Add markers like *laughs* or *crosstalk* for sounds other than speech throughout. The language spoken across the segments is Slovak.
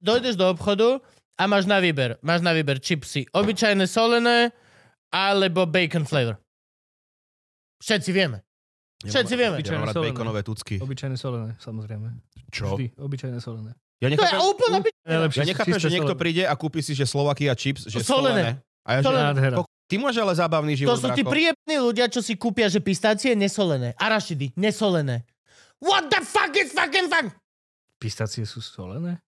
dojdeš do obchodu a máš na výber. Máš na výber čipsy obyčajné solené alebo bacon flavor. Všetci vieme. Všetci vieme. Ja mám rád Obyčajné baconové tucky. Obyčajné solené, samozrejme. Čo? Vždy, obyčajné solené. Ja To je nechápem, úplne ja nechápem že niekto solené. príde a kúpi si, že Slovakia chips, že Solené. solené. A ja, že, Solené. Ko- ty máš ale zábavný To život, sú tí príjemní ľudia, čo si kúpia, že pistácie nesolené. Arašidy, nesolené. What the fuck is fucking fuck? Pistácie sú solené?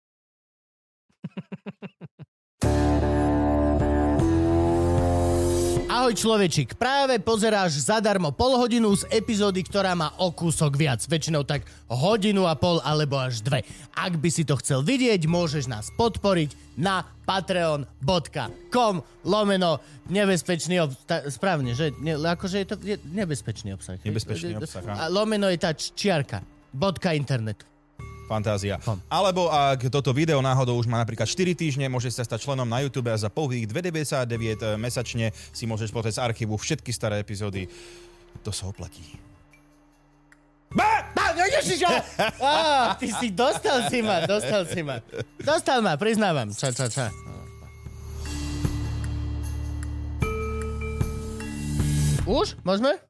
Ahoj človečik, práve pozeráš zadarmo pol hodinu z epizódy, ktorá má o kúsok viac. Väčšinou tak hodinu a pol alebo až dve. Ak by si to chcel vidieť, môžeš nás podporiť na patreon.com lomeno nebezpečný obsah. Správne, že? Ne, akože je to je nebezpečný obsah. Nebezpečný obsah. A lomeno je tá čiarka. Bodka internet. Fantázia. Kom. Alebo ak toto video náhodou už má napríklad 4 týždne, môžeš sa stať členom na YouTube a za pouhých 2,99 mesačne si môžeš pozrieť z archívu všetky staré epizódy. To sa oplatí. Á, no ježiš! *laughs* Á, ty si dostal si ma, dostal si ma. Dostal ma, priznávam. Ča, ča, ča. Už? Môžeme?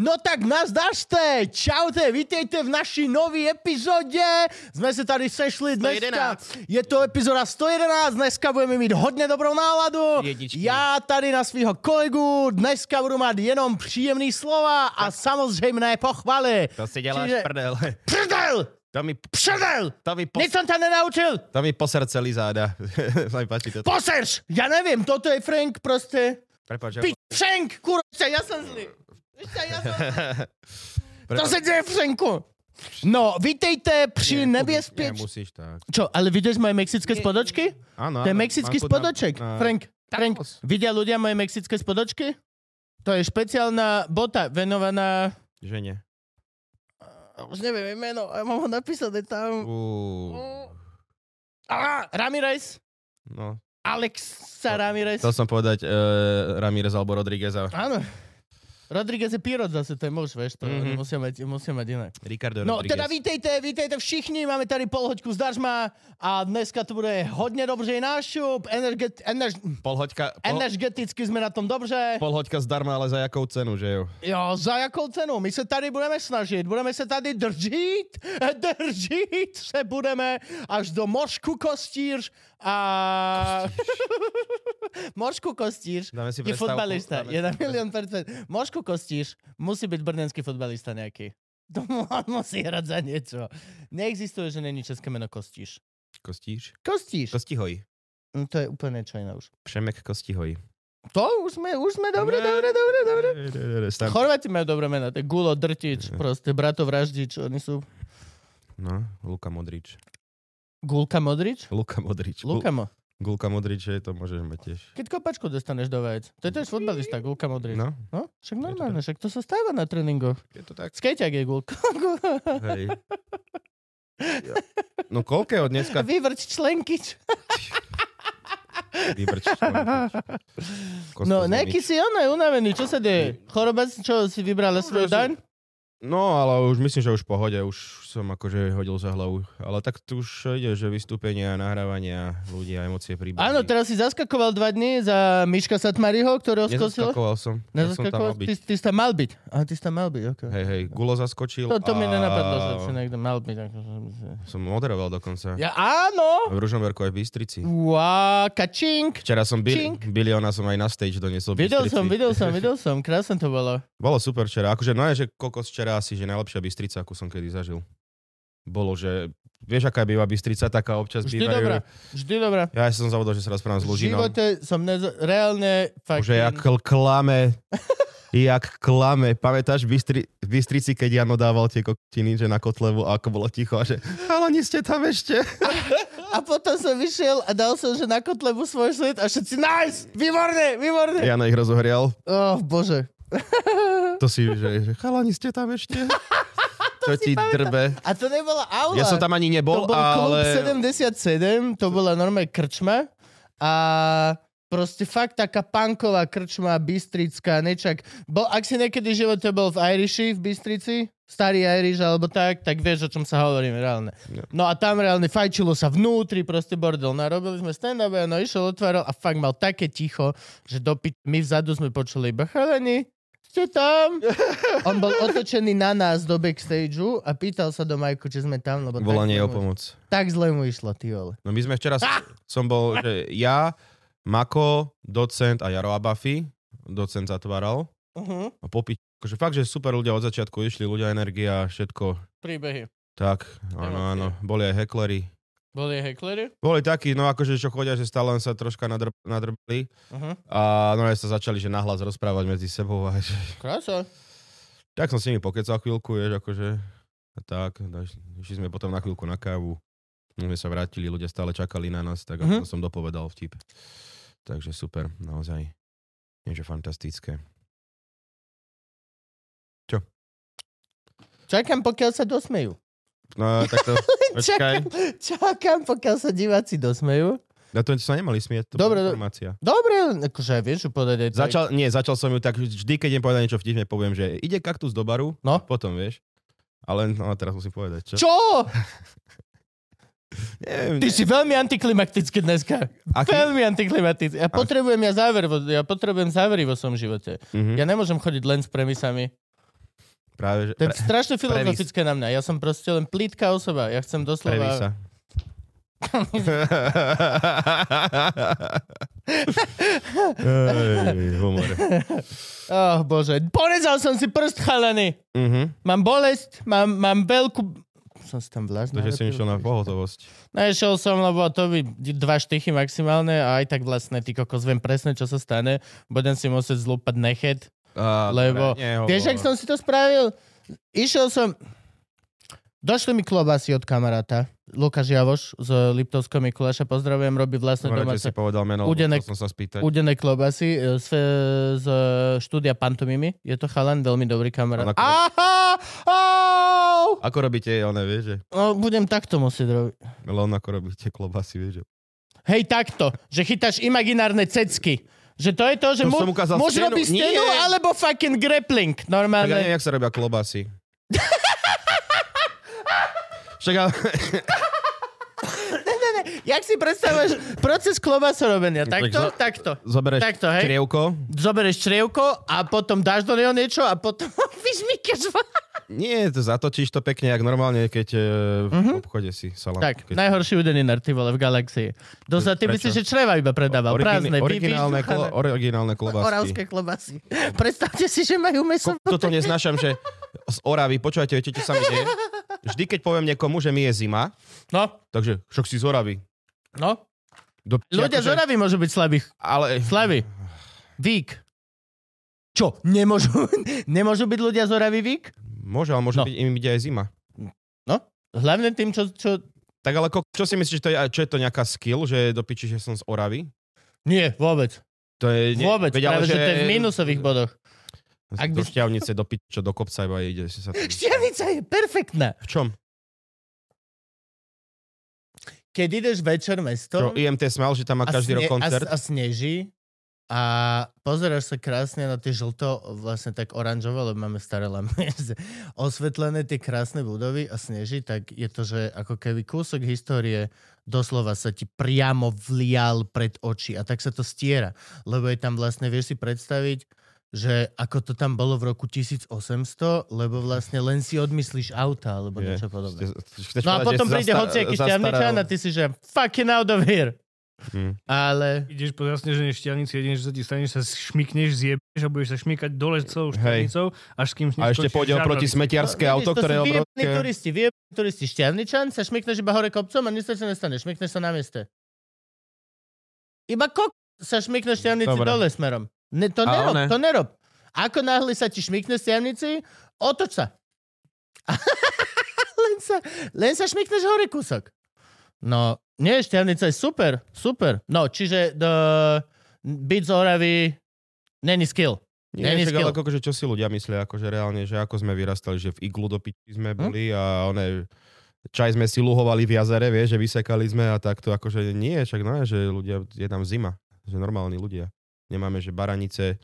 No tak nazdašte, čaute, vítejte v našej novej epizóde. Sme sa tady sešli dneska. Je to epizóda 111, dneska budeme mít hodně dobrou náladu. Jedničky. Já tady na svého kolegu dneska budu mít jenom příjemný slova a samozřejmé pochvaly. To si děláš Čiže- prdel. Prdel! To mi, Prdel! to mi, po, Nic som ťa nenaučil! to mi poser celý záda. Poserš! Ja neviem, toto je Frank proste. Prepáč, ja... Pič, Frank, kurva, ja som zlý. To sa deje, Franku. No, vítejte pri Nie, nebezpeč... Nemusíš tak. Čo, ale vidíš moje mexické spodočky? Áno, To je mexický spodoček. na- Frank, Frank, vidia ľudia moje mexické spodočky? To je špeciálna bota venovaná... Že nie. Už neviem meno, ja mám ho napísané tam. Uú, Á, Ramirez. no. Alexa Ramirez. Chcel som povedať uh, Ramirez alebo Rodrígueza. Áno. Rodriguez je Pirot zase, to je muž, vieš, to mm-hmm. Mhm. musia, mať, musia mať iné. Ricardo No teda vítejte, vítejte všichni, máme tady pol hoďku zdaržma a dneska to bude hodne dobře nášup, energet, enerž, Pol hoďka, pol, energeticky sme na tom dobře. pol hoďka zdarma, ale za jakou cenu, že jo? Jo, za jakou cenu? My se tady budeme snažit, budeme se tady držít, *laughs* držít se budeme až do Mošku Kostíř a... *laughs* Mošku si je dáme je na milión percent. Mošku Kostíř musí byť brdenský fotbalista nejaký. *laughs* To musí hrať za niečo. Neexistuje, že není české meno Kostíř. Kostíš? Kostíř. Kostihoj. No, to je úplne čo iné už. Přemek Kostihoj. To už sme, už sme, dobre, dobre, dobre, dobre. Chorváti majú dobré mena, to je Gulo, Drtič, proste Brato Vraždič, oni sú... No, Luka Modrič. Gulka Modrič? Luka Modrič. Luka Mo. Gulka Modrič, že to môžeš mať tiež. Keď kopačku dostaneš do vajec. To je tiež fotbalista, Gulka Modrič. No, No, však normálne, však to sa stáva na tréningoch. je to tak. Skejťak je Gulka. Hej. *laughs* Ja. No koľkého dneska Vyvrč členkyč. *laughs* vybrč? No, nejaký si on aj unavený, čo sa deje? Chorobac, čo si vybrala svoj daň? No, ale už myslím, že už v pohode, už som akože hodil za hlavu. Ale tak tu už ide, že vystúpenia, nahrávania, ľudia, emócie, príbehy. Áno, teraz si zaskakoval dva dny za Miška Satmariho, ktorého skosil. Nezaskakoval som. Ja som tam Nezaskakoval? mal byť. Ty, ty si tam mal byť. A ty si tam mal byť, ok. Hej, hej, Gulo zaskočil To, to mi a nenapadlo, že si niekto mal byť. akože- som moderoval dokonca. Ja áno! V Ružomberku aj v Bystrici. Uá, kačink. Včera som bil, biliona som aj na stage doniesol Videl som, videl som, *laughs* videl som. Krásne to bolo. Bolo super včera. Akože no je, že kokos včera asi, že najlepšia Bystrica, akú som kedy zažil. Bolo, že vieš, aká býva Bystrica, taká občas Vždy bývajú. dobrá. Vždy dobrá. Ja som zavodol, že sa rozprávam s V Lužinom. živote som nez... reálne fakt... Že jak kl- klame, *laughs* jak klame. Pamätáš v, Bystri, v Bystrici, keď Jano dával tie koktiny, že na kotlevu a ako bolo ticho a že chalani ste tam ešte. *laughs* A potom som vyšiel a dal som, že na kotlebu svoj svet a všetci nice! Výborné, výborné! Jano ich rozohrial. Oh, bože. To si, že, že chalani ste tam ešte. *laughs* To ti drbe. A to nebola aula. Ja som tam ani nebol, to bol klub ale... 77, to bola normálne krčma a proste fakt taká punková krčma, bystrická, nečak. Bol, ak si niekedy v živote bol v Irishi v Bystrici, starý Irish alebo tak, tak vieš, o čom sa hovoríme reálne. Jo. No a tam reálne fajčilo sa vnútri, proste bordel. No a robili sme stand-up a no išiel, otváral a fakt mal také ticho, že do pi- my vzadu sme počuli iba chalani, ste tam? On bol otočený na nás do backstageu a pýtal sa do Majku, či sme tam, lebo Volanie o pomoc. tak zle mu išlo, ty vole. No my sme včera, ah! som bol, že ja, Mako, docent a Jaro Abafi, docent zatváral. Uh-huh. A popiť, akože fakt, že super ľudia od začiatku išli, ľudia, energia, všetko. Príbehy. Tak, áno, áno. Boli aj heklery. Boli heklery? Boli takí, no akože čo chodia, že stále len sa troška nadr- nadrbili. Uh-huh. A no aj sa začali, že nahlas rozprávať medzi sebou. A že... Krása. Tak som s nimi pokecal chvíľku, vieš, akože. A tak, išli sme potom na chvíľku na kávu. No, sme sa vrátili, ľudia stále čakali na nás, tak mm-hmm. som dopovedal vtip. Takže super, naozaj. Niečo fantastické. Čakám, pokiaľ sa dosmejú. No, tak to. *laughs* Čakám, čakám, pokiaľ sa diváci dosmejú. Na to sa nemali smieť, to Dobre, bola informácia. Dobre, akože vieš, povedať. aj. Začal, nie, začal som ju tak, vždy, keď idem povedať niečo vtipne, poviem, že ide kaktus do baru, No. potom vieš. Ale no, teraz musím povedať, čo? Čo? *laughs* Neviem, Ty si veľmi antiklimatický dneska. Aký? Veľmi antiklimatický. Ja potrebujem ja záver, ja potrebujem závery vo svojom živote. Mhm, Ja nemôžem chodiť len s premisami. Práve, že... To je strašne filozofické na mňa. Ja som proste len plítka osoba. Ja chcem doslova... *laughs* Ej, humor. Oh, bože. Porezal som si prst, chalany. Mhm. Mám bolesť, mám, mám veľkú... Som si tam vlázna. Takže som išiel na pohotovosť. Nešiel som, lebo to by dva štychy maximálne a aj tak vlastne ty kokos viem presne, čo sa stane. Budem si musieť zlúpať nechet. Lebo- dobre. Vieš, ak som si to spravil? Išiel som... Došli mi klobasy od kamaráta. Lukáš Javoš z Liptovského Mikuláša. Pozdravujem, robí vlastne Dobre, domáce si povedal meno, chcel som sa spýtať. udené klobasy e, z, z štúdia Pantomimy. Je to chalan, veľmi dobrý kamarát. A na- Aha! Au! Ako robíte, one, vieš, že? No, budem takto musieť robiť. Len ako robíte klobasy, vieš, že? Hej, takto, že chytáš imaginárne cecky. Že to je to, že To mu, muž scénu. robí stenu Nie. alebo fucking grappling. Tak ja Normálne. neviem, jak sa robia klobasy. *laughs* Však ale... Jak si predstavuješ proces klobasorobenia? Tak Takto, zo- takto. Zoberieš Takto, hej. črievko. Zoberieš črievko a potom dáš do neho niečo a potom *laughs* vyžmíkaš. Nie, to zatočíš to pekne, jak normálne, keď e, v Mhm. obchode si salám. Tak, keď... najhorší udeninár, ty vole, v galaxii. Dosa, ty myslíš, že čreva iba predával, Origine- prázdne. originálne, klo, originálne klobásky. Oravské klobasy. Predstavte si, že majú meso. Ko, toto neznášam, že z Oravy, počúvajte, viete, čo sa mi deje? Vždy, keď poviem niekomu, že mi je zima, No, takže však si z Oravy. no. Do, Ľudia z akože- Oravy môžu byť slabých. Ale Slavy. Vík. Čo? Nemôžu, *laughs* nemôžu byť ľudia z Oravy Vík? Môže, ale môže No. byť, im ide aj zima. No, hlavne tým, čo... čo... Tak ale ko, čo si myslíš, že to je, čo je to nejaká skill, že do piči, že som z Oravy? Nie, vôbec. To je, nie, Vôbec. veď, Práve, že to je v minusových bodoch. Ak do by- šťavnice, do piči, čo do kopca iba ide. Že sa. Šťavnica je perfektná. V čom? Keď ideš večer Čo, mestom IMT smal, že tam má každý rok sne- koncert? a, a sneží a pozeráš sa krásne na tie žlto, vlastne tak oranžovo, lebo máme staré lampy, *laughs* osvetlené tie krásne budovy a sneží, tak je to, že ako keby kúsok histórie doslova sa ti priamo vlial pred oči a tak sa to stiera. Lebo je tam vlastne, vieš si predstaviť, že ako to tam bolo v roku 1800, lebo vlastne len si odmyslíš auta alebo Je. niečo podobné. Chceš No a potom príde zastaral- šťavničan a ty si, že fucking out of here. Hm. Ale Ideš po zasneženej šťavnici, jedine, že sa ti stane, že sa šmikneš, zjebeš a budeš sa šmikať dole celou šťavnicou, až kým A ešte pôjde oproti smetiarské No, auto, ktoré je obrovské. turisti, vyjební turisti. Šťavničan sa šmikneš iba hore kopcom a nič sa nestane. Šmikneš sa na mieste. Iba kok sa šmikneš šťavnici Dobre. dole smerom. Ne, to A nerob, one? to nerob. Ako náhle sa ti šmikne šťavnici, otoč sa. *laughs* len, sa len sa šmikneš hore kúsok. No, nie, šťavnica je super, super. No, čiže do, byť z Oravy není skill. Nie, Není skill. ale akože čo si ľudia myslia, akože reálne, že ako sme vyrastali, že v iglu do piči sme Hm? boli a one, čaj sme si luhovali v jazere, vieš, že vysekali sme a takto, akože nie, však no, že ľudia, je tam zima, že normálni ľudia. Nemáme, že baranice,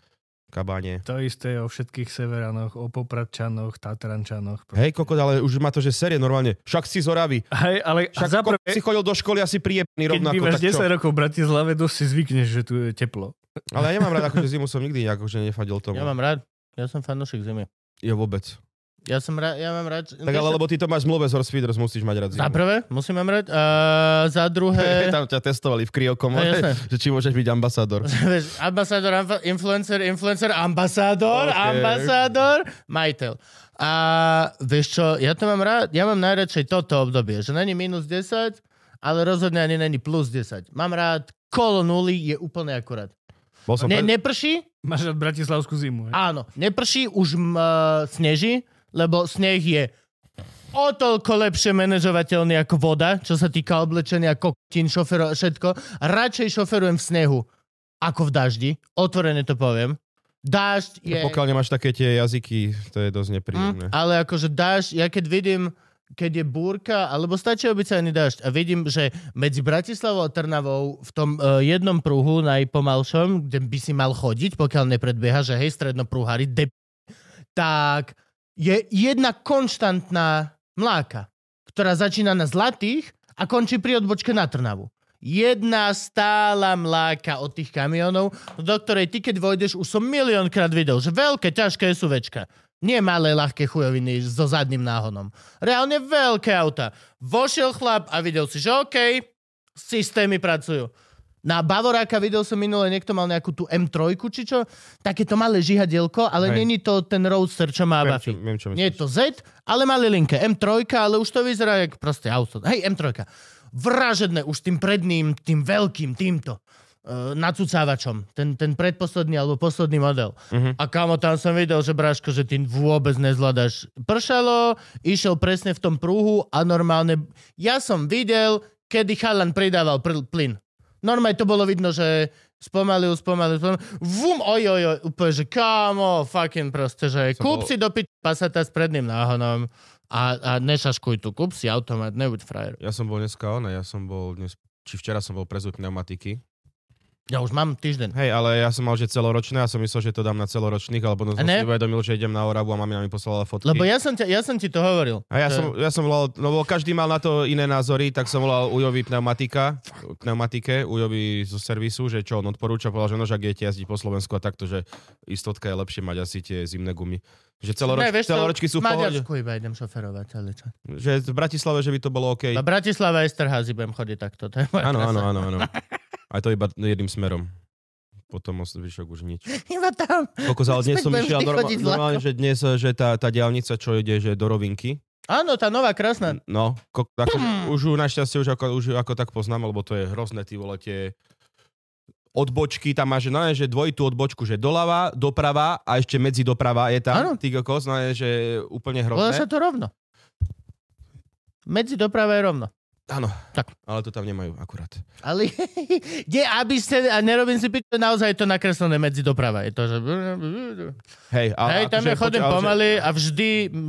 kabáne. To isté o všetkých Severanoch, o Popradčanoch, Tatrančanoch. Hej, kokot, ale už má to, že série normálne. Však si z Oravy. Hej, ale Však za prvé, si chodil do školy asi keď rovnako. bývaš čo? 10 rokov v Bratislave, dosť si zvykneš, že tu je teplo. Ale ja nemám rád, akože zimu som nikdy akože nefadil tomu. Ja mám rád. Ja som fanúšik zimy. Ja vôbec. Ja som rád, ja mám rád... Tak ale lebo ty to máš v zmluve z Horse Feeders, musíš mať rád zimu. Za prvé, musím mám rád. A za druhé... *laughs* Tam ťa testovali v kriokom, No, *laughs* že či môžeš byť ambasádor. *laughs* Ambasádor, amfa- influencer, influencer, ambasádor, Ok. ambasádor, majiteľ. A vieš čo, ja to mám rád, ja mám najradšej toto obdobie, že není minus 10, ale rozhodne ani není plus 10. Mám rád, kolo nuly je úplne akurát. Bol som Ne, pre... neprší? Máš rád bratislavskú zimu. Hej? Áno, neprší, už m, uh, sneží, lebo sneh je o toľko lepšie manažovateľný ako voda, čo sa týka oblečenia, koktín, šofero, všetko. Radšej šoferujem v snehu ako v daždi. Otvorene to poviem. Dážď je... Pokiaľ nemáš také tie jazyky, to je dosť nepríjemné. Mm, ale akože dážď, ja keď vidím, keď je búrka, alebo stačí obyčajný dážď a vidím, že medzi Bratislavou a Trnavou v tom uh, jednom pruhu najpomalšom, kde by si mal chodiť, pokiaľ nepredbieha, že hej, strednoprúhari, de... tak je jedna konštantná mláka, ktorá začína na Zlatých a končí pri odbočke na Trnavu. Jedna stála mláka od tých kamionov, do ktorej ty keď vojdeš, už som miliónkrát videl, že veľké, ťažké SUVčka. Nie malé, ľahké chujoviny so zadným náhonom. Reálne veľké auta. Vošiel chlap a videl si, že OK, systémy pracujú. Na Bavoráka videl som minule, niekto mal nejakú tú M3, či čo, takéto malé žihadielko, ale Hej. není to ten Roadster, čo má Viem, čo, viem, čo Nie je to Z, ale má linke. M3, ale už to vyzerá jak proste auto. Hej, M3. Vražedné už tým predným, tým veľkým, týmto uh, nacucávačom. Ten, ten predposledný alebo posledný model. Mhm. A kamo, tam som videl, že Bráško, že ty vôbec nezvládaš. Pršalo, išiel presne v tom prúhu a normálne... Ja som videl, kedy chalan pridával pr- plyn. Normálne to bolo vidno, že spomalil, spomalil, spomalil. Vum, oj, oj, oj, úplne, že kámo, fucking proste, že Som kúp bol- si do piť pasata s predným náhonom a, a nešaškuj tu, kúp si automat, nebuď frajer. Ja som bol dneska, ona, ja som bol dnes, či včera som bol prezúť pneumatiky. Ja už mám týždeň. Hej, ale ja som mal, že celoročné, ja som myslel, že to dám na celoročných, ale potom som si uvedomil, že idem na Oravu a mamina mi poslala fotky. Lebo ja som, ťa, ja som ti to hovoril. A ja že- som, ja som volal, no každý mal na to iné názory, tak som volal Ujovi pneumatika, pneumatike, Ujovi zo servisu, že čo on odporúča, povedal, že no, že ak idete jazdiť po Slovensku a takto, že istotka je lepšie mať asi tie zimné gumy. Že celoroč, Ne, vieš celoročky sú v v pohode. Iba idem šoferovať celý čas. Že v Bratislave, že by to bolo OK. A Bratislava Esterházy budem chodiť takto. Áno, áno, áno, áno. *laughs* Aj to iba jedným smerom. Potom zvyšok už nič. *laughs* Iba tam. Koľko ale dnes som išiel normálne, vlakom. že dnes, že tá, tá diálnica, čo ide, že do rovinky, Áno, tá nová krásna. No, ko, ako, už ju našťastie už ako, už ako tak poznám, lebo to je hrozné, ty vole, tie odbočky, tam máš, no, že dvojitú odbočku, že doľava, doprava a ešte medzi doprava je tam, Áno. ty kokos, no, že úplne Volá hrozné. sa to rovno. Medzi doprava je rovno. Áno, Tak. ale to tam nemajú akurát. Ale *laughs* kde, aby ste, a nerobím si piť, naozaj je to nakreslené medzi doprava. Je to, že... Hej, ale, Hej, tam akože je chodím poč- ale že- pomaly a vždy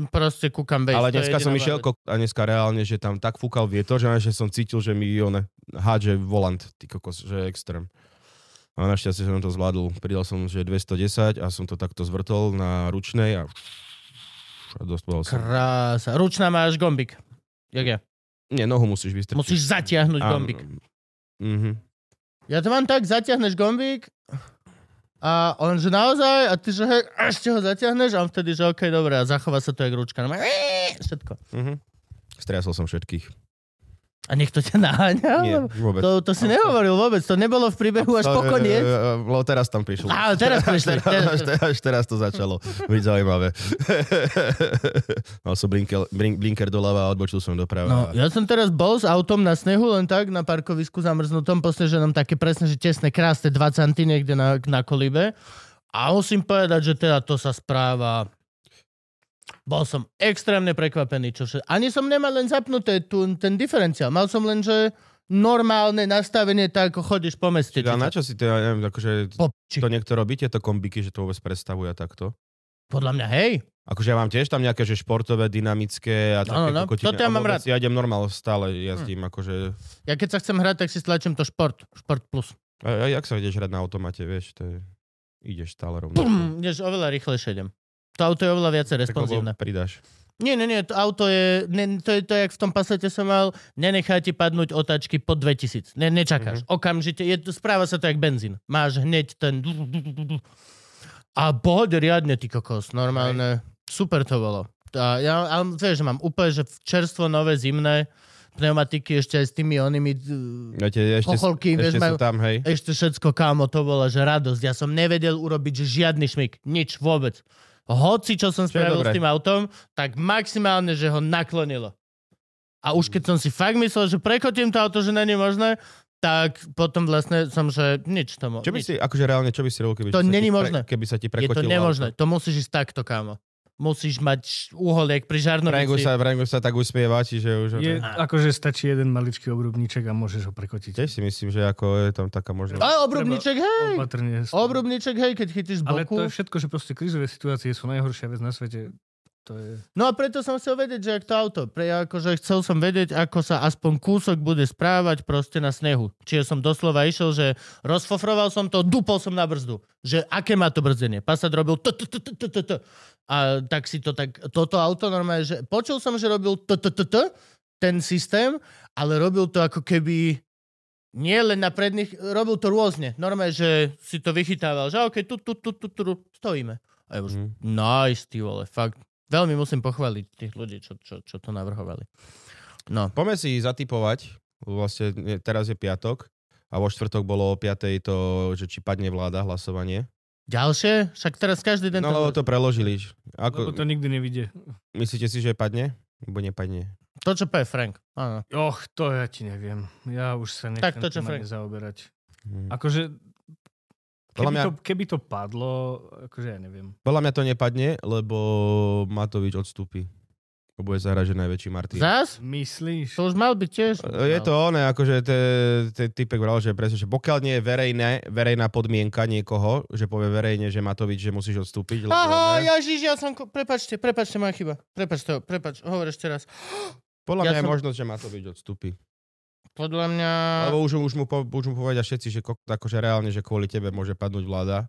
proste kúkam bejs. Ale dneska som išiel kok- a dneska reálne, že tam tak fúkal vietor, že, že som cítil, že mi on hádže volant, ty kokos, že je extrém. A našťastie som to zvládol. Pridal som, že 210 a som to takto zvrtol na ručnej a, a dospel som. Krása. Ručná máš gombik. Jak ja. Nie, nohu musíš vystrčiť. Musíš zatiahnuť Áno. gombik. Mhm. Ja to mám tak, zatiahneš gombík a on, že naozaj, a ty, že hej, ešte ho zatiahneš a on vtedy, že okej, dobré, a zachová sa to jak ručka. No, všetko. Mhm. Striasol som všetkých. A niekto ťa naháňal? Nie, vôbec. To, to si nehovoril vôbec, to nebolo v príbehu až po koniec. Lebo teraz tam prišlo. Á, teraz prišli. Až, teraz, až teraz to začalo byť zaujímavé. *laughs* Mal som blinker, blink- blinker doľava a odbočil som doprava. No, ja som teraz bol s autom na snehu, len tak, na parkovisku zamrznutom, posteženom také presne, že tesné, krásne 2 centy niekde na, na kolibe. A musím povedať, že teda to sa správa... Bol som extrémne prekvapený, čo všetko. Ani som nemal len zapnuté tu, ten diferenciál. Mal som len, že normálne nastavenie, tak ako chodíš po meste. A na čo si to, ja neviem, akože to niekto robí, tieto kombiky, že to vôbec predstavuje takto? podľa mňa, hej. Akože ja mám tiež tam nejaké, že športové, dynamické a také Áno, no. kokotiny. Toto ja mám rád. Ja idem normál, stále jazdím, akože... Ja keď sa chcem hrať, tak si stlačím to šport. Šport plus. A, a jak sa ideš hrať na automate, vieš, to je... ideš stále rovno. Pum, ideš oveľa rýchlejšie idem. To auto je oveľa viacej responsívne. pridáš. Nie, nie, nie, to auto je, ne, to je to, jak v tom pasete som mal, nenechá ti padnúť otáčky pod 2000. Ne, nečakáš. Mhm. Okamžite, je, správa sa to jak benzín. Máš hneď ten... A pohode riadne, ty kokos, normálne. Super to bolo. A ja, ale vieš, mám úplne, že čerstvo, nové, zimné, pneumatiky ešte aj s tými onými d- Ja te, ešte, vieš, ešte majú- tam, hej. ešte všetko, kámo, to bola, že radosť. Ja som nevedel urobiť že žiadny šmik. Nič, vôbec. Hoci, čo som spravil s tým autom, tak maximálne, že ho naklonilo. A už keď som si fakt myslel, že prekotím to auto, že není možné, tak potom vlastne som, že nič tomu. Čo by nič. si, akože reálne, čo by si robil, keby, To sa ti není pre- možné. keby sa ti Je to prekotilo nemožné. auto? To musíš ísť takto, kámo. Musíš mať uhol, jak pri žarnovici. sa, Franku sa tak usmieva, čiže už... Je, akože stačí jeden maličký obrubníček a môžeš ho prekotiť. Tiež si myslím, že ako je tam taká možnosť. A obrubníček, hej! Opatrne. Obrubníček, hej, keď chytíš z Ale boku. to je všetko, že proste krízové situácie sú najhoršia vec na svete. To je... No a preto som chcel vedieť, že ak to auto, pre, akože chcel som vedieť, ako sa aspoň kúsok bude správať proste na snehu. Čiže som doslova išiel, že rozfofroval som to, dupol som na brzdu. Že aké má to brzdenie. Passat robil t, t, t, t, t, t, t. A tak si to tak, toto auto normálne, že počul som, že robil t, t, t, t, ten systém, ale robil to ako keby nie len na predných, robil to rôzne. Normálne, že si to vychytával, že okej, tu, tu, tu, tu, tu, stojíme. A ja už, Mhm. nice, ty vole, fakt. Veľmi musím pochváliť tých ľudí, čo, čo, čo to navrhovali. No, Poďme si zatypovať, lebo vlastne teraz je piatok a vo štvrtok bolo o 5. to, že či padne vláda hlasovanie. ďalšie? Však teraz každý deň... No lebo to preložili. Lebo Ako, to nikdy nevidie. myslíte si, že padne? Nebo nepadne? to, čo povie Frank. Áno. Och, to ja ti neviem. Ja už sa nechcem Tak to, čo Frank. zaoberať. Hm. Akože, keby, mňa- to, keby to padlo, akože ja neviem. Podľa mňa to nepadne, lebo Matovič odstúpi. Lebo bude zahrať, že najväčší Martin. Zas? Myslíš? To už mal byť tiež. Je to oné, akože ten typek vral, že presne, že pokiaľ nie je verejné, verejná podmienka niekoho, že povie verejne, že Matovič, že musíš odstúpiť, lebo Aha, ne, Ježiš, ja som... Prepačte, prepačte, moja chyba. Prepačte, prepač, hovor ešte raz. podľa ja mňa je som- možnosť, že Matovič odstúpi. Podľa mňa... Lebo už, už, mu, po, už mu povedia všetci, že akože reálne, že kvôli tebe môže padnúť vláda.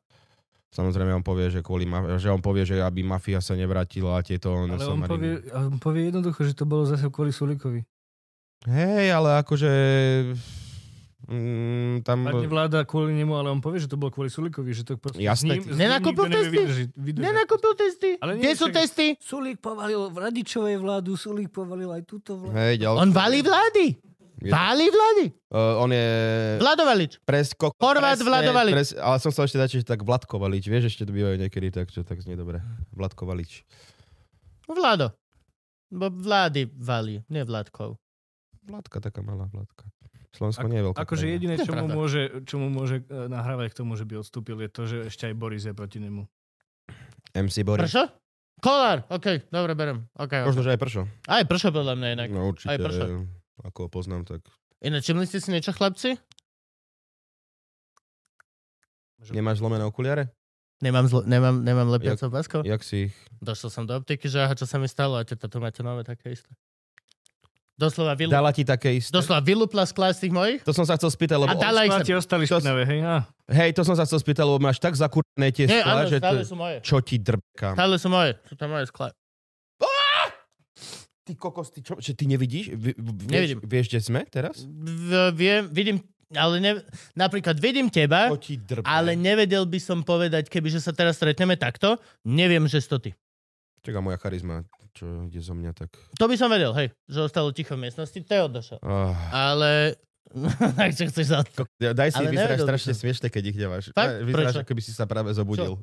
Samozrejme on povie, že, kvôli ma- že on povie, že aby mafia sa nevrátila a tieto Ale on povie, on povie jednoducho, že to bolo zase kvôli Sulikovi. Hej, ale akože... Mm, tam... Padne vláda kvôli nemu, ale on povie, že to bolo kvôli Sulikovi, že to proste Jasné. s ním, Nenakúpil testy? vydržiť- vydržať. Nenakúpil testy? Ale nie, Kde sú však- testy? Sulík povalil v Radičovej vládu, Sulík povalil aj túto vládu. Hej, ďalšie. On valí vlády. Valí vlády. Uh, on je... Vladovalič. Pres, ko, Horvát presne, Vlado Valič. Pres, ale som chcel ešte dať, že tak Vladko Valič. Vieš, ešte to bývajú niekedy tak, čo tak znie dobre. Vladko Valič. Vlado. Bo vlády valí, nie vládkov. Vladka, taká malá Vladka. Slovensko Ak- nie je veľká. Akože jediné, čo mu, môže, čo mu môže e, nahrávať k tomu, že by odstúpil, je to, že ešte aj Boris je proti nemu. MC Boris. Pršo? Kolár, OK, dobre, berem. Okay, Možno, okay. že aj Pršo. Aj pršo podľa mňa inak. No určite. Aj Pršo. Ako ho poznám, tak... Ináč, všimli ste si niečo, chlapci? Nemáš zlomené okuliare? Nemám, zlo, nemám, nemám lepiacou paskou. Jak si ich... Došiel som do optiky, že aha, čo sa mi stalo, a teta, tu máte nové také isté. Doslova, vylu, Dala ti také isté? doslova vylúpla skla z tých mojich To som sa chcel spýtať, lebo... a dala ich ti ostali To- špinavé, hej? Á. Hej, to som sa chcel spýtať, lebo máš tak zakurné tie Nie, skla, áno, že stále to... sú moje. Čo ti drbkám? Stále sú moje. Sú tam moje skla. Ty kokos, ty čo? Že ty nevidíš? V, v, Nevidím. Vieš, vieš, kde sme teraz? V, viem, vidím, ale ne, napríklad vidím teba, Čo ale nevedel by som povedať, keby že sa teraz stretneme takto, neviem, že sto ty. Čaká moja charizma, čo ide zo mňa, tak... To by som vedel, hej, že ostalo ticho v miestnosti, Teo došiel. Oh. Ale... *laughs* tak čo chceš za to? Daj si, Ale vyzeráš by strašne som. smiešne, keď ich nemáš. Fakt? Ne, Vyzeráš, ako keby si sa práve zobudil.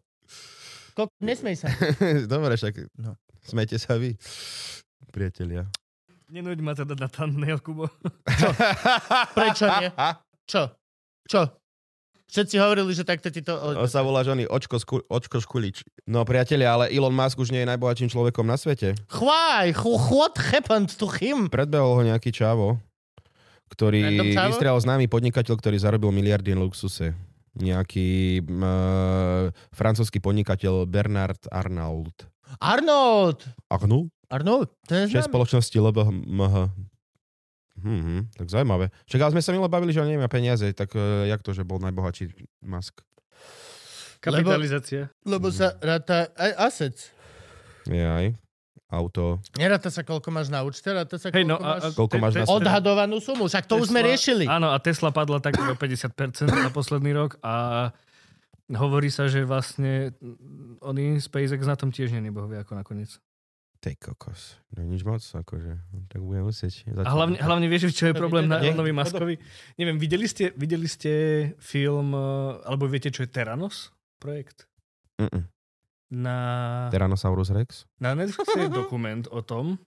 Kok, nesmej sa. *laughs* Dobre, však No. smejte sa vy, priatelia. Nenúď ma teda na thumbnail, Kubo. *laughs* Prečo nie? Čo? Čo? Všetci hovorili, že takto ti to... On sa volá žony Očko, sku, Očko Škulič. No priatelia, ale Elon Musk už nie je najbohatším človekom na svete. Why? What happened to him? Predbehol ho nejaký čávo, ktorý vystrel známy podnikateľ, ktorý zarobil miliardy na luxuse. Nejaký uh, francúzsky podnikateľ Bernard Arnault. Arnold! Arnault? Arnold, to je Šéf spoločnosti LBMH. Hmm, tak zaujímavé. Však ale sme sa milo bavili, že on nemá peniaze, tak uh, jak to, že bol najbohatší Musk? Kapitalizácia. Lebo sa ráta aj assets. Jaj. Auto. Neráta sa, koľko máš na účte, ráta sa, koľko Hej, no a, máš... a, Koľko máš na Tesla- Odhadovanú sumu, však to už sme Tesla- riešili. Áno, a Tesla padla tak o 50% za posledný rok a hovorí sa, že vlastne mm, oni SpaceX na tom tiež není bohovie ako nakoniec. Tej kokos. No nič moc, akože. Tak budem musieť. A hlavne, hlavne vieš, čo je problém na. Elonovi Muskovi? Neviem, videli ste, videli ste film, eh, alebo viete, čo je Terranos projekt? Mm-mm. Na, Tyrannosaurus Rex? na Netflixe je dokument o tom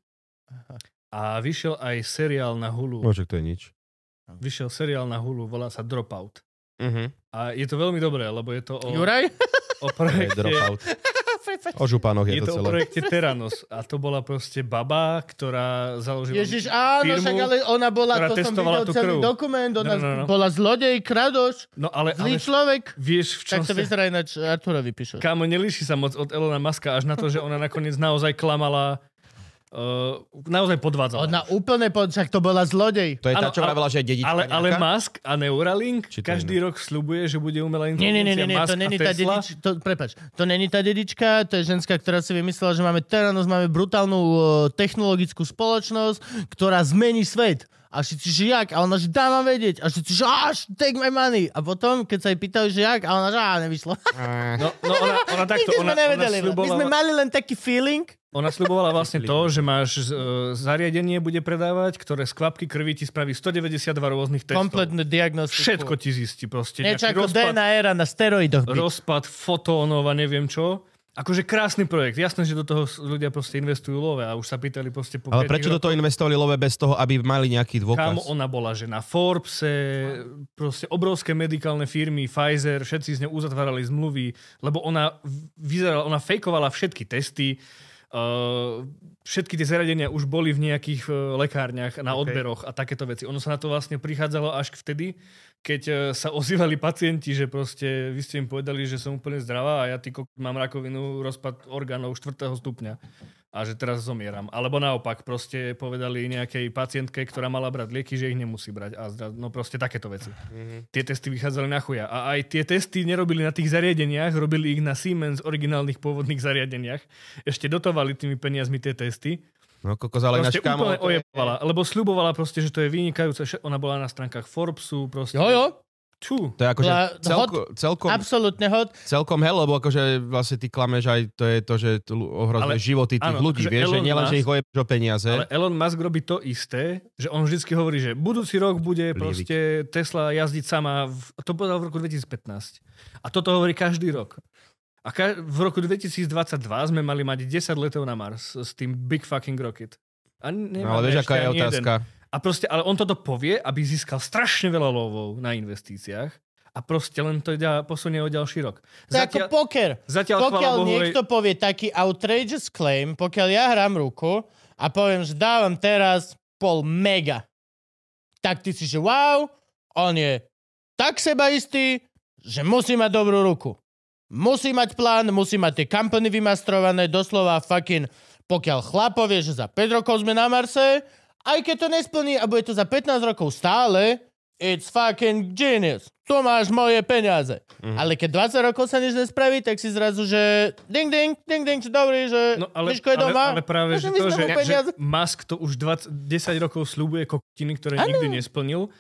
a vyšiel aj seriál na Hulu. No, čak to je nič. Vyšiel seriál na Hulu, volá sa Dropout. Mhm. A je to veľmi dobré, lebo je to o, Juraj? o Je projekte... dropout. O župánoch je, Je to to o celé. projekte Terranos a to bola proste baba, ktorá založila... Ježiš, áno, firmu, však ale ona bola, to som videl celý krv. dokument, ona No, no, no. bola zlodej, kradoš, No ale, zlý ale človek. vieš, v čom Tak to vyzerá ináč Arturovi píšeš. Kámo, nelíši sa moc od Elona Muska až na to, že ona nakoniec naozaj klamala, uh, naozaj podvádzala. Ona úplne, pod, však to bola zlodej. To je tá, Áno, čo ale- vravela, že je dedička Ale, ale? Musk a Neuralink Či každý rok slubuje, že bude umelá Nie, nie, nie, inteligencia. nie, nie, Musk to a není tá dedička, to, prepač, to není tá dedička, to je ženská, ktorá si vymyslela, že máme Teranos, máme brutálnu uh, technologickú spoločnosť, ktorá zmení svet. A všetci, že jak? A ona, že dá vám vedieť. A všetci, že až, take my money. A potom, keď sa jej pýtajú, že jak? A ona, že á, nevyšlo. No, no ona, ona *laughs* takto, Nikdy sme ona, ona, nevedeli. My sme mali len taký feeling. ona slubovala vlastne to, že máš uh, zariadenie bude predávať, ktoré z kvapky krvi ti spraví 192 rôznych testov. Kompletnú diagnostiku. Všetko ti zistí proste. Niečo Nejaký ako rozpad, DNA era na steroidoch. byť. rozpad fotónov a neviem čo. Akože krásny projekt. Jasné, že do toho ľudia proste investujú love a už sa pýtali proste po Ale prečo do toho investovali love bez toho, aby mali nejaký Kam dôkaz? ona bola, že na Forbese, proste obrovské medikálne firmy, Pfizer, všetci z ňou uzatvárali zmluvy, lebo ona vyzerala, ona fejkovala všetky testy, všetky tie zariadenia už boli v nejakých uh, lekárniach na odberoch a takéto veci. Ono sa na to vlastne prichádzalo až vtedy, keď uh, sa ozývali pacienti, že proste vy ste im povedali, že som úplne zdravá a ja ty mám rakovinu, rozpad orgánov 4. stupňa a že teraz zomieram. Alebo naopak, proste povedali nejakej pacientke, ktorá mala brať lieky, že ich nemusí brať. A zdra- no proste takéto veci. Mm-hmm. Tie testy vychádzali na chuja. A aj tie testy nerobili na tých zariadeniach, robili ich na Siemens originálnych pôvodných zariadeniach. Ešte dotovali tými peniazmi tie testy. No kokos, ale ináč Proste kámo, úplne to je-. Lebo sľubovala proste, že to je vynikajúce. Ona bola na stránkach Forbesu. Proste. Jo, jo, Čú. To je akože celko, celkom, absolútne hot. celkom hell, lebo akože vlastne ty klameš aj to je to, že ohrozuje životy tých áno, ľudí, akože vieš, že nielen, že ich ojebeš o peniaze. Ale Elon Musk robí to isté, že on vždycky hovorí, že budúci rok bude Lievik. proste Tesla jazdiť sama, v, to povedal v roku 2015. A toto hovorí každý rok. A ka- v roku 2022 sme mali mať 10 letov na Mars s tým Big fucking rocket. A no, ale vieš, aká je ani jeden. A proste, ale on toto povie, aby získal strašne veľa lovov na investíciách a proste len to ďa, posunie o ďalší rok. To je ako poker. zatiaľ Pokiaľ Bohu, niekto povie taký outrageous claim, pokiaľ ja hrám ruku a poviem, že dávam teraz pol mega, tak ty si, že wow, on je tak sebaistý, že musí mať dobrú ruku. Musí mať plán, musí mať tie kampany vymastrované, doslova fucking, pokiaľ chlap povie, že za 5 rokov sme na Marse, aj keď to nesplní a bude to za 15 rokov stále, it's fucking genius. Tu máš moje peniaze. Mhm. Ale keď 20 rokov sa nič nespraví, tak si zrazu, že ding, ding, ding, ding, čo dobrý, že No, ale, Miško je ale, doma. ale práve, že to, že, že. Musk to už 20, 10 rokov slúbuje kokotiny, ktoré Áno. nikdy nesplnil,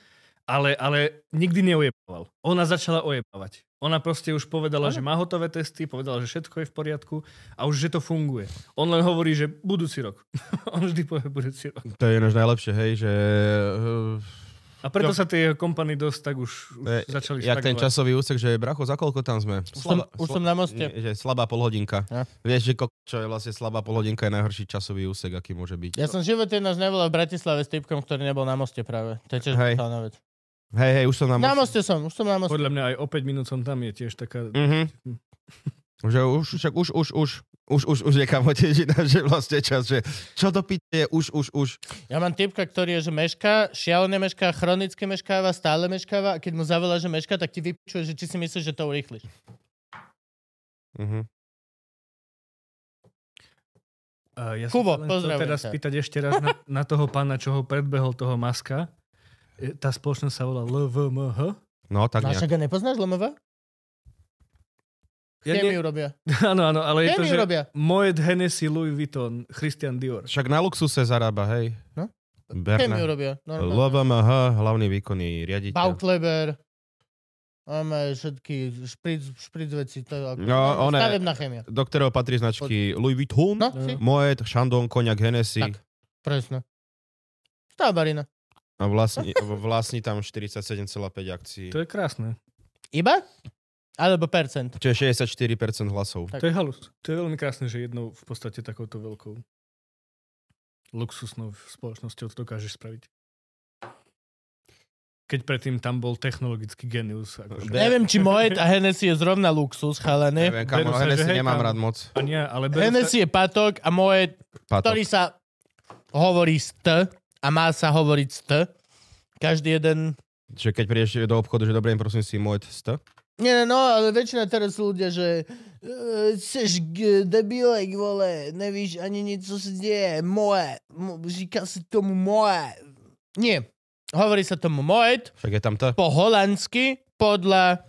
ale, ale nikdy neojebával. Ona začala ojebávať. Ona proste už povedala, že má hotové testy, povedala, že všetko je v poriadku a už, že to funguje. On len hovorí, že budúci rok. *laughs* On vždy povie budúci rok. To je ináč najlepšie, hej, že... eh, A preto Jo. sa tie kompany dosť tak už, už začali Jak ten časový úsek, že bracho, za koľko tam sme? Už som, už som na moste. Že slabá polhodinka. Ja. Vieš, že ko- čo je vlastne slabá polhodinka je najhorší časový úsek, aký môže byť. Ja som v živote náš nevolal v Bratislave s typkom, ktorý nebol na moste práve. To je tiež vec. Hej, hej, už som na Na moste. moste som, už som na moste. Podľa mňa aj o 5 minút som tam je tiež taká... Mhm. Že už, však už, už, už, už, už, už niekam tiež *laughs* že vlastne čas, že čo to píte je už, už, už. Ja mám typka, ktorý je, že mešká, šialené mešká, chronicky meškáva, stále meškáva a keď mu zavolá, že mešká, tak ti vypičuje, že či si myslíš, že to urýchliš. Mhm. Uh, ja Kubo, sa len pozdravujem teraz ťa. spýtať ešte raz na, na toho pána, čo ho predbehol, toho Maska. E, Tá spoločnosť sa volá LVMH. No, tak No a nejak. ho nepoznáš, Lomova? Ja Chemiu nie, robia. *laughs* áno, áno, ale je to, že robia. Moet Hennessy, Louis Vuitton, Christian Dior. Však na luxuse zarába, hej. No. Berna. Chemiu robia. normálne. LVMH, hlavný výkonný riaditeľ. Baukleber. Máme všetky špric, špric veci. To je ako, No, one- Stavebná chemia. Do ktorého patrí značky Louis Vuitton, No, si. Moet, Chandon, Koniak, Hennessy. Tak. Presne. Stavbarina. A vlastní, vlastní tam 47,5 akcií. To je krásne. Iba? Alebo percent. Čo je 64% hlasov. Tak. To je halus. To je veľmi krásne, že jednou v podstate takouto veľkou luxusnou spoločnosťou to dokážeš spraviť. Keď predtým tam bol technologický genius. Akože. Be- Neviem, či Moet a *laughs* Hennessy je zrovna luxus, chalane. Neviem, kamo, sa, že Hennessy hej, nemám kámo. rád moc. A nie, ale berú Hennessy je patok a Moet, Patok. ktorý sa hovorí s T a má sa hovoriť s T. Každý jeden... Že keď prídeš do obchodu, že dobrý deň, prosím si Moet 100. Nie, no, ale väčšina teraz sú ľudia, že uh, seš g- debilek, vole, nevíš ani nič, co sa deje, moje, mo, říká sa tomu moje. Nie, hovorí sa tomu Moet, Však je tam to. po holandsky podľa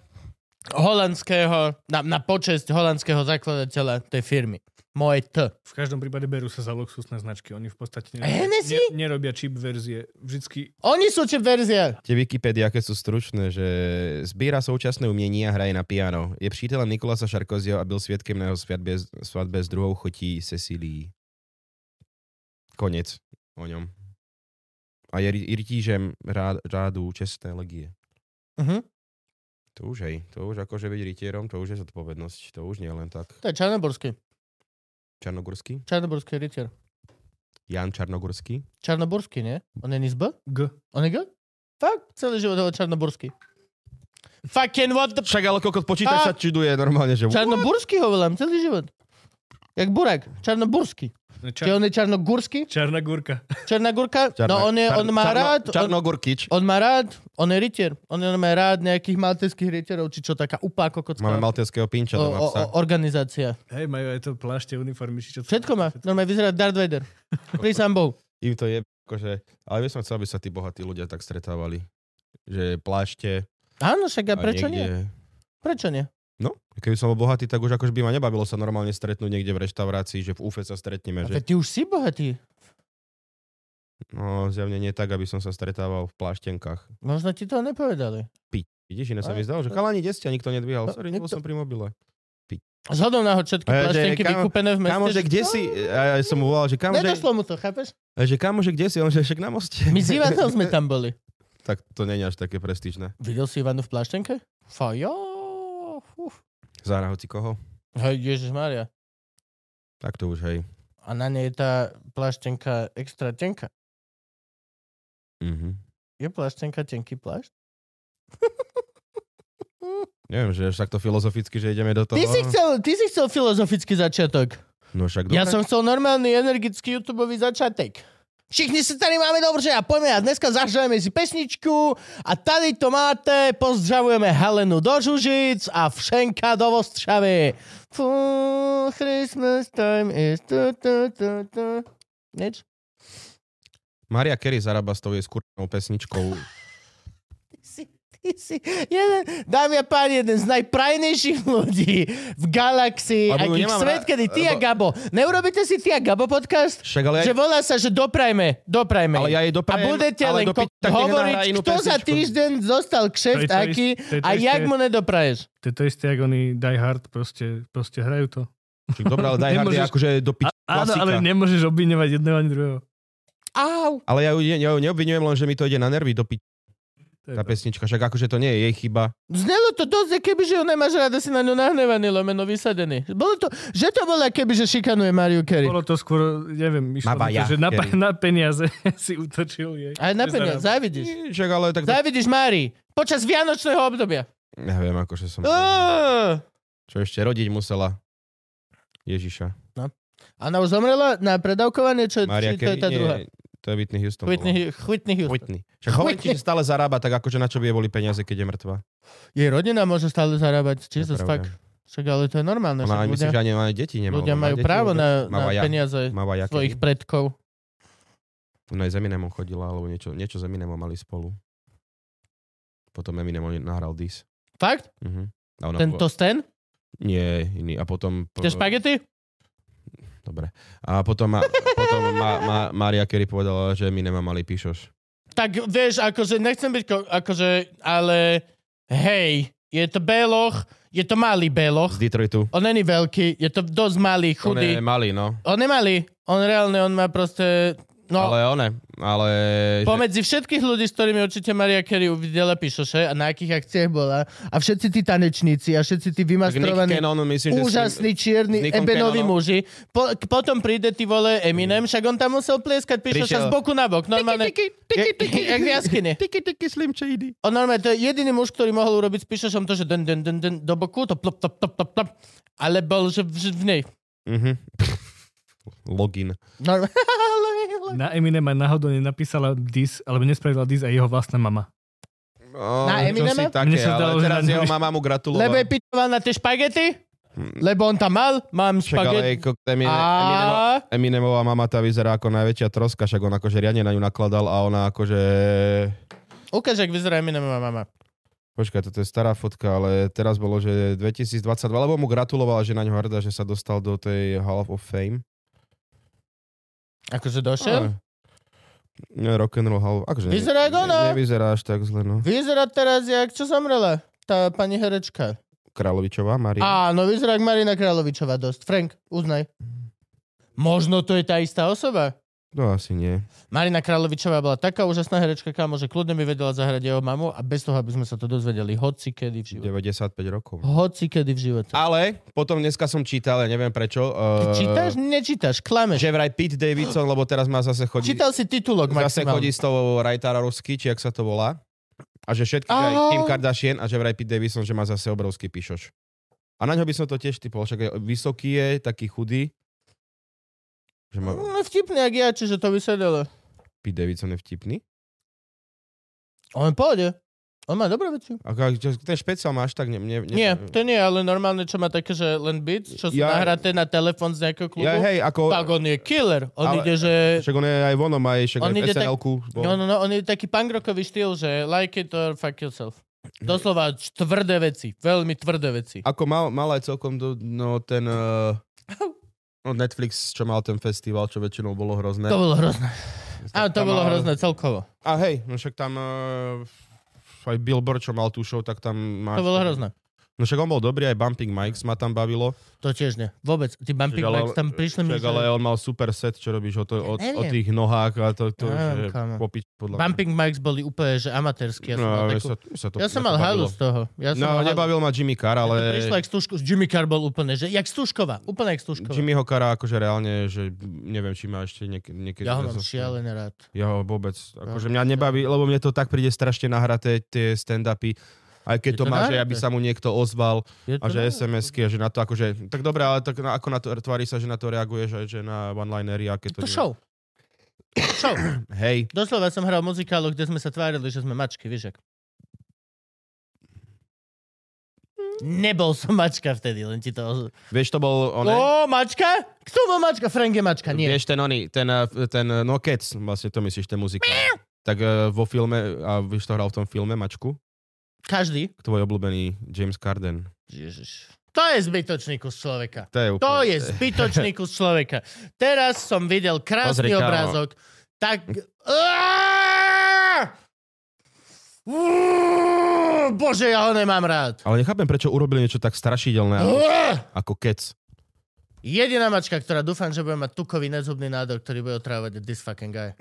holandského, na, na počesť holandského zakladateľa tej firmy. Moje T. V každom prípade berú sa za luxusné značky. Oni v podstate Hennessy? ne, nerobia cheap verzie. Vždycky Oni sú čím verzia. Tie Wikipedia, aké sú stručné, že sbírá současné umění a hraje na piano. Je přítelem Nikolasa Sarkozyho a byl svědkem na jeho svatbě, svatbě s druhou chotí Cecilí. Konec o ňom. A je ry- rytížem rád, rádu čestné legie. Uh-huh. To už hej, to už akože byť rytierom, to už je zodpovednosť, to už nie len tak. To je Čarnoborský. Čarnogurský? Čarnoborský rytier. Jan Čarnogurský? Čarnoborský, nie? On je z B? G. On je G? Fakt, celý život ho Čarnoborský. Fucking what the... Však ale koľko počítač sa čuduje normálne, že... Čarnoburský ho volám celý život. Jak Burak. Čarnoburský. Či Ča- on je Čarnogurský? čarná gurka. Černá gurka? No on, je, on má rád... On, Čarnogurkič. on má rád, on je rytier. On, on má rád nejakých malteských rytierov, či čo, taká úplá kokocká Máme maltéského pinča doma o, organizácia. Hej, majú aj to plášte, uniformy, či čo. Všetko má. Normálne vyzerá Darth Vader. Pri sám Bohu. Im to je, akože, ale by som chcel, aby sa tí bohatí ľudia tak stretávali. Že plášte Áno, však a prečo nie? niekde... Prečo nie? No, keby som bol bohatý, tak už akože by ma nebavilo sa normálne stretnúť niekde v reštaurácii, že v UFE sa stretneme. A Že... ty už si bohatý. No, zjavne nie tak, aby som sa stretával v pláštenkách. Možno ti to nepovedali. Vidíš, iné sa mi zdalo, že chalani, kde ste nikto nedvíhal. No, Sorry, nebol som pri mobile. Zhodou náhod všetky A ja, že plaštenky vykúpené v meste. Kámo, že kde si? A ja som mu volal, že kámo, že, Nedošlo mu to, chápeš? že kámo, že kde si? On že však na moste. My s Ivanom sme tam boli. *laughs* tak to je až také prestížne. Videl si Ivanu v pláštenke? Fajo. Zahra hoci koho. Hej, Ježiš Maria. Tak to už, hej. A na nej je tá pláštenka extra tenká. Mhm. Je pláštenka tenký plášť? *laughs* Neviem, že až takto filozoficky, že ideme do toho. Ty si chcel, ty si chcel filozofický začiatok. No však Ja dobre. som chcel normálny, energický YouTubeový začiatek. Všichni sa tady máme dobře a poďme a dneska zahrajeme si pesničku a tady to máte, pozdravujeme Helenu do Žužic a Všenka do Vostřavy. Full Christmas time is tu, tu, tu, tu. Nič? Maria Carey zarába s tou jej skurnou pesničkou. Si, jeden, dámy a páni, jeden z najprajnejších ľudí v galaxii, Lebo akých nemám svet, kedy ty a lebo- Gabo. Neurobíte si ty a Gabo podcast? Však ale, Že ja, volá sa, že doprajme, doprajme. ale ja jej a doprajem, budete ale len do ko- piči, tak nech hovoriť, nahrá inú kto za pesničku. týždeň dostal kšeft To je to aký isté- to je to a isté. jak mu nedopraješ. To je to isté, ako oni Die Hard, proste, proste hrajú to. Však Dobre, ale Die Hard je Nemôžeš- akože do A, áno, klasika. ale nemôžeš obviňovať jedného ani druhého. Au. Ale ja ju, ja ju neobvinujem, len že mi to ide na nervy do je tá pesnička. Však akože to nie je jej chyba. Znelo to dosť, keby že ju nemáš rada, si na ňu nahnevaný, lomeno vysadený. Bolo to, že to bolo, keby že šikanuje Mariu Carey. Bolo to skôr, neviem, mi to, ja, že na, Kerry. *laughs* na peniaze *laughs* si utočil jej. Aj na Že peniaz, zarába. závidíš. Nie, Však ale tak... Závidíš Márii. Počas Vianočného obdobia. Neviem, akože som... Á. Čo ešte rodiť musela. Ježiša. Ona už zomrela na predávkovanie, čo, Maria či to je tá druhá? To je Whitney Houston. Whitney, bola. Hu- Whitney Houston. Whitney. Však hovorím ti, že stále zarába, tak akože na čo by jej boli peniaze, keď je mŕtva. Jej rodina môže stále zarábať. Jesus, fuck. Však ale to je normálne. Ona aj ľudia, že ani deti nemá. ľudia majú deti právo na, na ja. peniaze ja, svojich kedy? predkov. Ona aj s Eminemom chodila, alebo niečo, niečo s Eminemom mali spolu. Potom Eminem nahral Dis. Fakt? Mhm. A ona Tento po- Stan? Nie, iný. A potom... Chceš špagety? Dobre. A potom, ma, *laughs* potom ma, ma, Maria Carey povedala, že my nemá malý píšoš. Tak vieš, akože nechcem byť, ko- akože, ale hej, je to beloch, je to malý beloch. Z Detroitu. On není veľký, je to dosť malý, On chudý. je malý, no. On je malý. On reálne, on má proste... No, Ale one, ale... Pomedzi všetkých ľudí, s ktorými určite Maria Carey uvidela Pišoše a na akých akciách bola a všetci tí tanečníci a všetci tí vymastrovaní Cannon, myslím, že... úžasní čierni Nickom ebenoví muži. Po, potom príde ty vole Eminem, však on tam musel plieskať Pišoša z boku na bok. Normálne, Tiki, tiki, tiki, jak v jaskyni. Tiki, tiki, Slim Shady. On normálne, to je jediný muž, ktorý mohol urobiť s Pišošom to, že den, den, den, den, do boku, to plop, plop, plop, plop, plop, ale bol, že v, v nej. Mhm. Login. *laughs* Normálne. Na Eminema náhodou nenapísala dis, alebo nespravila dis aj jeho vlastná mama. Oh, Na Eminema? Také, Mne sa zdalo, ale že teraz na- jeho mama mu gratulovala. Lebo je pitoval na tie špagety? Lebo on tam mal, mám Však ale špagety. Eminem, A... Eminemová mama tá vyzerá ako najväčšia troska, však on akože riadne na ňu nakladal a ona akože... Ukáž, jak vyzerá Eminemová mama. Počkaj, toto je stará fotka, ale teraz bolo, že 2022, lebo mu gratulovala, že na ňo hrdá, že sa dostal do tej Hall of Fame. Akože došiel? Ne, rock'n'roll Hall akože Vyzerá ako ona. Ne, nevyzerá až tak zle, no. Vyzerá teraz, jak čo zomrela? Tá pani herečka. Královičová, Maria. Áno, vyzerá ako Marina Královičová dosť. Frank, uznaj. Možno to je tá istá osoba. No asi nie. Marina Královičová bola taká úžasná herečka, kámo, že kľudne by vedela zahrať jeho mamu a bez toho, aby sme sa to dozvedeli hoci kedy v živote. 95 rokov. Hoci kedy v živote. Ale potom dneska som čítal, ja neviem prečo. Ty Uh, čítaš? Nečítaš, klameš. Že vraj Pete Davidson, lebo teraz má zase chodí... Čítal si titulok zase chodí maximálne. s tou Rajtarovsky, či jak sa to volá. A že všetky, že aj Aha. Kim Kardashian a že vraj Pete Davidson, že má zase obrovský pišoš. A na ňo by som to tiež typol, však je vysoký je, taký chudý. Že má... No, vtipný, jak ja, čiže to by sedelo. Pete Davidson je vtipný. On pohode. On má dobré veci. Ako, ak- ten špeciál máš, tak ne, ne, ne, Nie, to nie, ale normálne, čo má také, že len beats, čo sú Ja- nahraté na telefón z nejakého klubu. Ja, hej, ako... Tak on je killer. On Ale- ide, že... Však on je aj vonom, aj však On aj ide tak- bol. No, no, no, on je taký punkrockový štýl, že like it or fuck yourself. Doslova tvrdé veci. Veľmi tvrdé veci. Ako mal, mal aj celkom do, no, ten... Uh, no, Netflix, čo mal ten festival, čo väčšinou bolo hrozné. To bolo hrozné. Áno, to bolo mal- hrozné celkovo. A hej, no však tam uh, aj Billboard, čo mal tú show, tak tam máš... To bolo hrozné. No však on bol dobrý, aj Bumping Mikes ma tam bavilo. To tiež nie. Vôbec. Tí bumping Však mics tam prišli mi, ale on mal super set, čo robíš o, to, o, o tých nohách a to, to Neviem, že popič podľa mňa. Bumping mics boli úplne, že amatérsky. Ja som, No, mal, mne takú... sa, to, ja som mal bavilo. z toho. Ja som No, mal nebavil ma Jimmy Carr, ale prišlo jak Stužko, Jimmy Carr bol úplne, že jak Stužková. Úplne jak Stužková. Jimmyho Carra akože reálne, že neviem, či má ešte niek- niekedy... Ja ho mám šialené rád. Ja ho vôbec, akože mňa nebaví, lebo mne to tak príde strašne nahraté, tie stand-upy, aj keď Je to, to má, že aby sa mu niekto ozval a že dobré. SMS-ky a že na to akože, tak dobre, ale tak na, ako na to, tvári sa, že na to reaguješ aj že na one-linery a keď to... To nie- show. Show. *coughs* Hej, Doslova som hral muzikálu, kde sme sa tvárili, že sme mačky, vieš ak. Nebol som mačka vtedy, len ti to... vieš, to bol... On, O, mačka? Kto bol mačka? Frank je mačka, nie. Vieš, ten oný, ten, eh, ten, eh, no Cats, vlastne to myslíš, ten muzikál. Tak eh, vo filme, a vieš, to hral v tom filme, Mačku? Každý. Tvoj obľúbený James Carden. Ježiš. To je zbytočný kus človeka. To je úplne... To je zbytočný kus človeka. Teraz som videl krásny Pozri, kámo. obrázok. Tak... Uú, Bože, ja ho nemám rád. Ale nechápem, prečo urobili niečo tak strašidelné ako, ako Cats. Jediná mačka, ktorá dúfam, že bude mať tukový nezubný nádor, ktorý bude otrávať this fucking guy.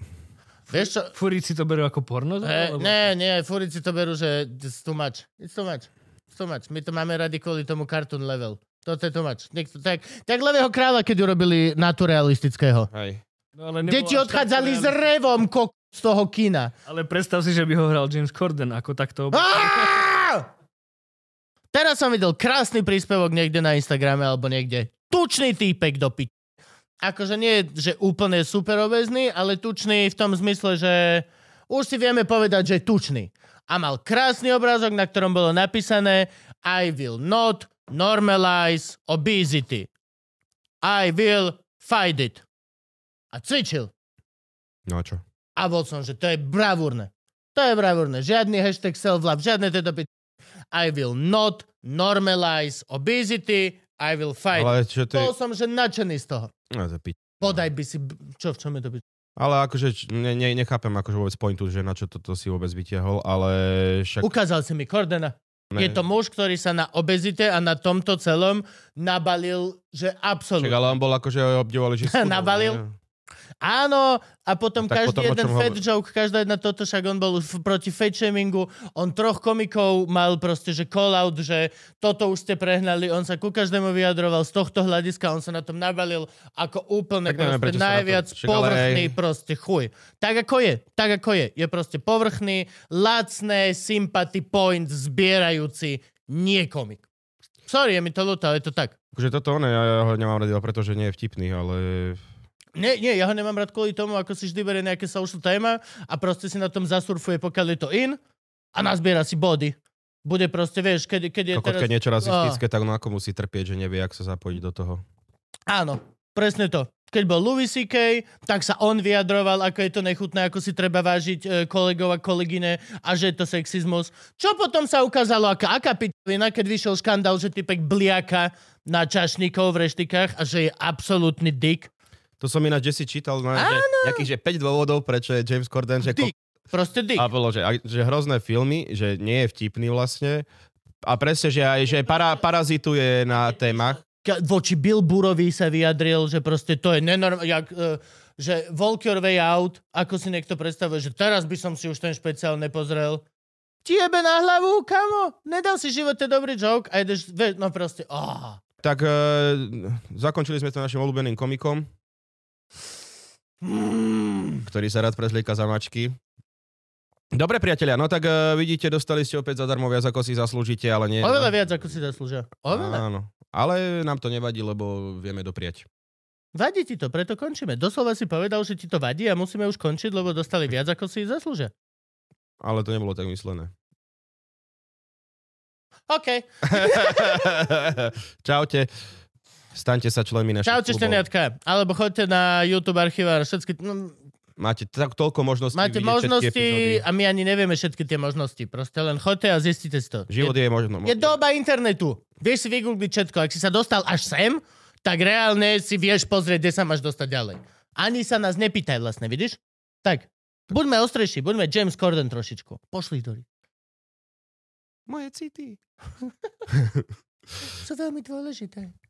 Vieš čo? Furici to berú ako porno? E, alebo- ne, nie, furici to berú, že it's too much. It's too much. It's too much. My to máme radi kvôli tomu cartoon level. Toto je too much. Niekto, tak, tak Levého kráľa, keď urobili naturalistického. Hej. No, ale Deti odchádzali s revom kok z toho kina. Ale predstav si, že by ho hral James Corden ako takto. Teraz som videl krásny príspevok niekde na Instagrame alebo niekde. Tučný týpek do. Akože nie, že úplne super obezný, ale tučný v tom zmysle, že už si vieme povedať, že je tučný. A mal krásny obrázok, na ktorom bolo napísané I will not normalize obesity. I will fight it. A cvičil. No a čo? A bol som, že to je bravúrne. To je bravúrne. Žiadny hashtag self-love, žiadne tieto pi... I will not normalize obesity, I will fight. Ale čo je... Bol som, že nadšený z toho. No, to pič. Podaj by si... Čo, v čom je to byť? Ale akože ne, ne, nechápem akože vôbec pointu, že na čo toto si vôbec vytiahol, ale však... Ukázal si mi Cordena. ne, Je to muž, ktorý sa na obezite a na tomto celom nabalil, že však, absolútne. ale on bol akože obdivovali, že... *laughs* schudol, Nabalil? nie? Áno, a potom No každý potom jeden fat hovor- joke, každá jedna toto, však on bol proti fat shamingu, on troch komikov mal proste, že call out, že toto už ste prehnali, on sa ku každému vyjadroval z tohto hľadiska, on sa na tom nabalil ako úplne Tak neviem, proste to- najviac ale povrchný aj- proste chuj. Tak ako je, tak ako je. Je proste povrchný, lacné, sympathy point zbierajúci nie komik. Sorry, je mi to ľúto, ale je to tak. Akože toto ono, ja, ja ho nemám rád, iba preto, že nie je vtipný, ale... Nie, nie, ja ho nemám rád kvôli tomu, ako si vždy berie nejaké social téma a proste si na tom zasurfuje, pokiaľ je to in a nazbiera si body. Bude proste, vieš, keď, keď je Kokot, teraz... keď niečo rasistické, tak no ako musí trpieť, že nevie, jak sa zapojiť do toho. Áno, presne to. Keď bol Louis C.K., tak sa on vyjadroval, ako je to nechutné, ako si treba vážiť e, kolegov a kolegyne a že je to sexizmus. Čo potom sa ukázalo, aká, aká pičovina, keď vyšiel škandál, že typek bliaka na čašníkov v reštikách a že je absolútny dick. To som ináč Jesse čítal, no, že, nejakých, že 5 dôvodov, prečo je James Corden, že... Dick. Proste dick. A bolo, že, že hrozné filmy, že nie je vtipný vlastne. A presne, že aj že para, parazituje na témach. Voči Bill Burovi sa vyjadril, že proste to je nenormálne, jak, že Walk Your Way Out, ako si niekto predstavuje, že teraz by som si už ten špeciál nepozrel. Tiebe na hlavu, kamo, nedal si živote dobrý joke a ideš, no proste, oh. Tak e, zakončili sme to našim obľúbeným komikom, mm. ktorý sa rád prezlieka za mačky. Dobre, priatelia, no tak uh, vidíte, dostali ste opäť zadarmo viac, ako si zaslúžite, ale nie... Oveľa viac, ako si zaslúžia. Oveľa. Áno, ale nám to nevadí, lebo vieme dopriať. Vadí ti to, preto končíme. Doslova si povedal, že ti to vadí a musíme už končiť, lebo dostali viac, ako si zaslúžia. Ale to nebolo tak myslené. OK. *laughs* Čaute. Staňte sa členmi našich Čaute, šteniatka. Alebo choďte na YouTube archivár. Všetky, no, Máte tak, toľko možností Máte možnosti a my ani nevieme všetky tie možnosti. Proste len choďte a zistite si to. Život je, je možno... je doba internetu. Vieš si vygoogliť všetko. Ak si sa dostal až sem, tak reálne si vieš pozrieť, kde sa máš dostať ďalej. Ani sa nás nepýtaj vlastne, vidíš? Tak, buďme ostrejší, buďme James Corden trošičku. Pošli do Moje city. *laughs* Sú veľmi dôležité.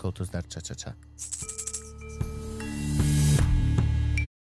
Kultus dar, ča, ča, ča.